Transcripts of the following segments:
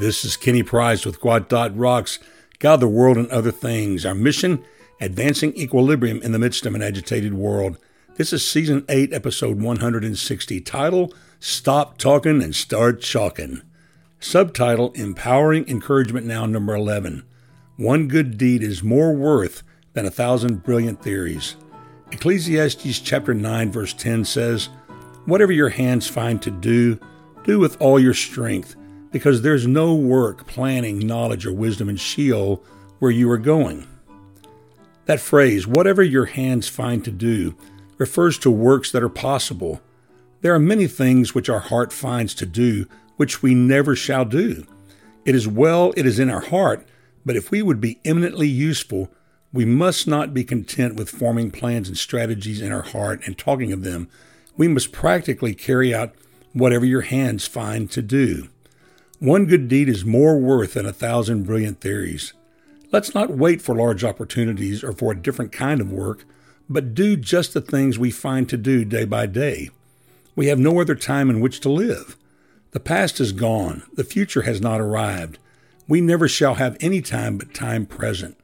This is Kenny Price with Gwot Dot Rocks, God, the World, and Other Things. Our mission, advancing equilibrium in the midst of an agitated world. This is Season 8, Episode 160. Title, Stop Talking and Start Chalking. Subtitle, Empowering Encouragement Now, number 11. One good deed is more worth than a thousand brilliant theories. Ecclesiastes chapter 9 verse 10 says, Whatever your hands find to do, do with all your strength, because there's no work, planning, knowledge, or wisdom in Sheol where you are going. That phrase, whatever your hands find to do, refers to works that are possible. There are many things which our heart finds to do, which we never shall do. It is well, it is in our heart, but if we would be eminently useful, we must not be content with forming plans and strategies in our heart and talking of them. We must practically carry out whatever your hands find to do. One good deed is more worth than a thousand brilliant theories. Let's not wait for large opportunities or for a different kind of work, but do just the things we find to do day by day. We have no other time in which to live. The past is gone, the future has not arrived. We never shall have any time but time present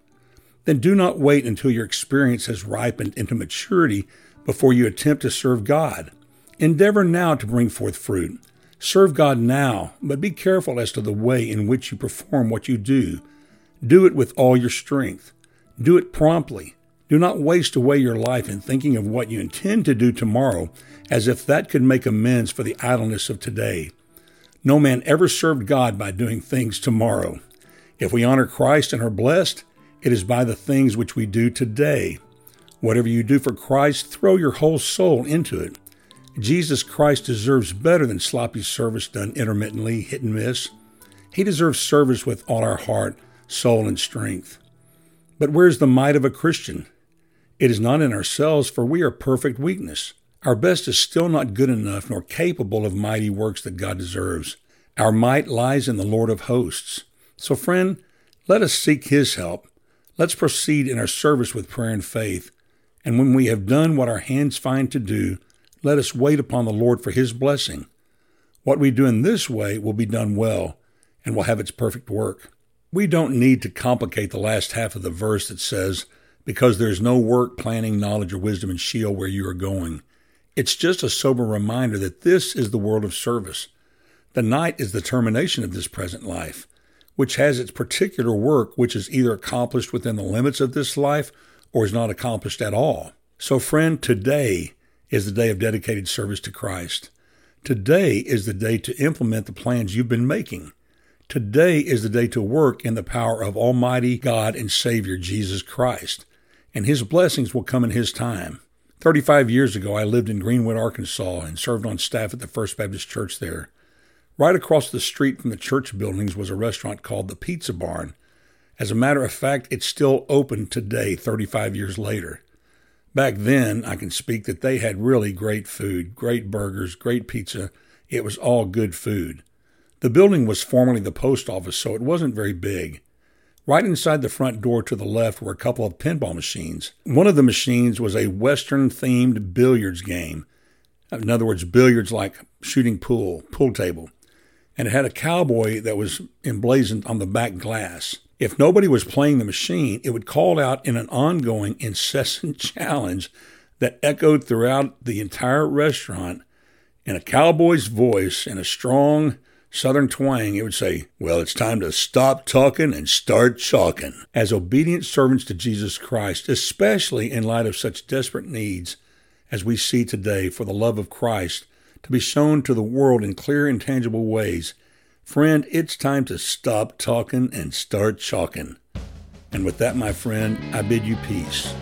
then do not wait until your experience has ripened into maturity before you attempt to serve God. Endeavor now to bring forth fruit. Serve God now, but be careful as to the way in which you perform what you do. Do it with all your strength. Do it promptly. Do not waste away your life in thinking of what you intend to do tomorrow as if that could make amends for the idleness of today. No man ever served God by doing things tomorrow. If we honor Christ and are blessed, it is by the things which we do today. Whatever you do for Christ, throw your whole soul into it. Jesus Christ deserves better than sloppy service done intermittently, hit and miss. He deserves service with all our heart, soul, and strength. But where's the might of a Christian? It is not in ourselves, for we are perfect weakness. Our best is still not good enough nor capable of mighty works that God deserves. Our might lies in the Lord of hosts. So, friend, let us seek His help Let's proceed in our service with prayer and faith. And when we have done what our hands find to do, let us wait upon the Lord for his blessing. What we do in this way will be done well and will have its perfect work. We don't need to complicate the last half of the verse that says, Because there is no work, planning, knowledge, or wisdom in Sheol where you are going. It's just a sober reminder that this is the world of service. The night is the termination of this present life which has its particular work, which is either accomplished within the limits of this life or is not accomplished at all. So, friend, today is the day of dedicated service to Christ. Today is the day to implement the plans you've been making. Today is the day to work in the power of Almighty God and Savior Jesus Christ, and His blessings will come in His time. 35 years ago, I lived in Greenwood, Arkansas, and served on staff at the First Baptist Church there. Right across the street from the church buildings was a restaurant called the Pizza Barn. As a matter of fact, it's still open today, 35 years later. Back then, I can speak that they had really great food, great burgers, great pizza. It was all good food. The building was formerly the post office, so it wasn't very big. Right inside the front door to the left were a couple of pinball machines. One of the machines was a Western themed billiards game. In other words, billiards like shooting pool, pool table and it had a cowboy that was emblazoned on the back glass. If nobody was playing the machine, it would call out in an ongoing, incessant challenge that echoed throughout the entire restaurant in a cowboy's voice and a strong southern twang. It would say, Well, it's time to stop talking and start chalking. As obedient servants to Jesus Christ, especially in light of such desperate needs as we see today for the love of Christ to be shown to the world in clear and tangible ways. Friend, it's time to stop talking and start chalking. And with that, my friend, I bid you peace.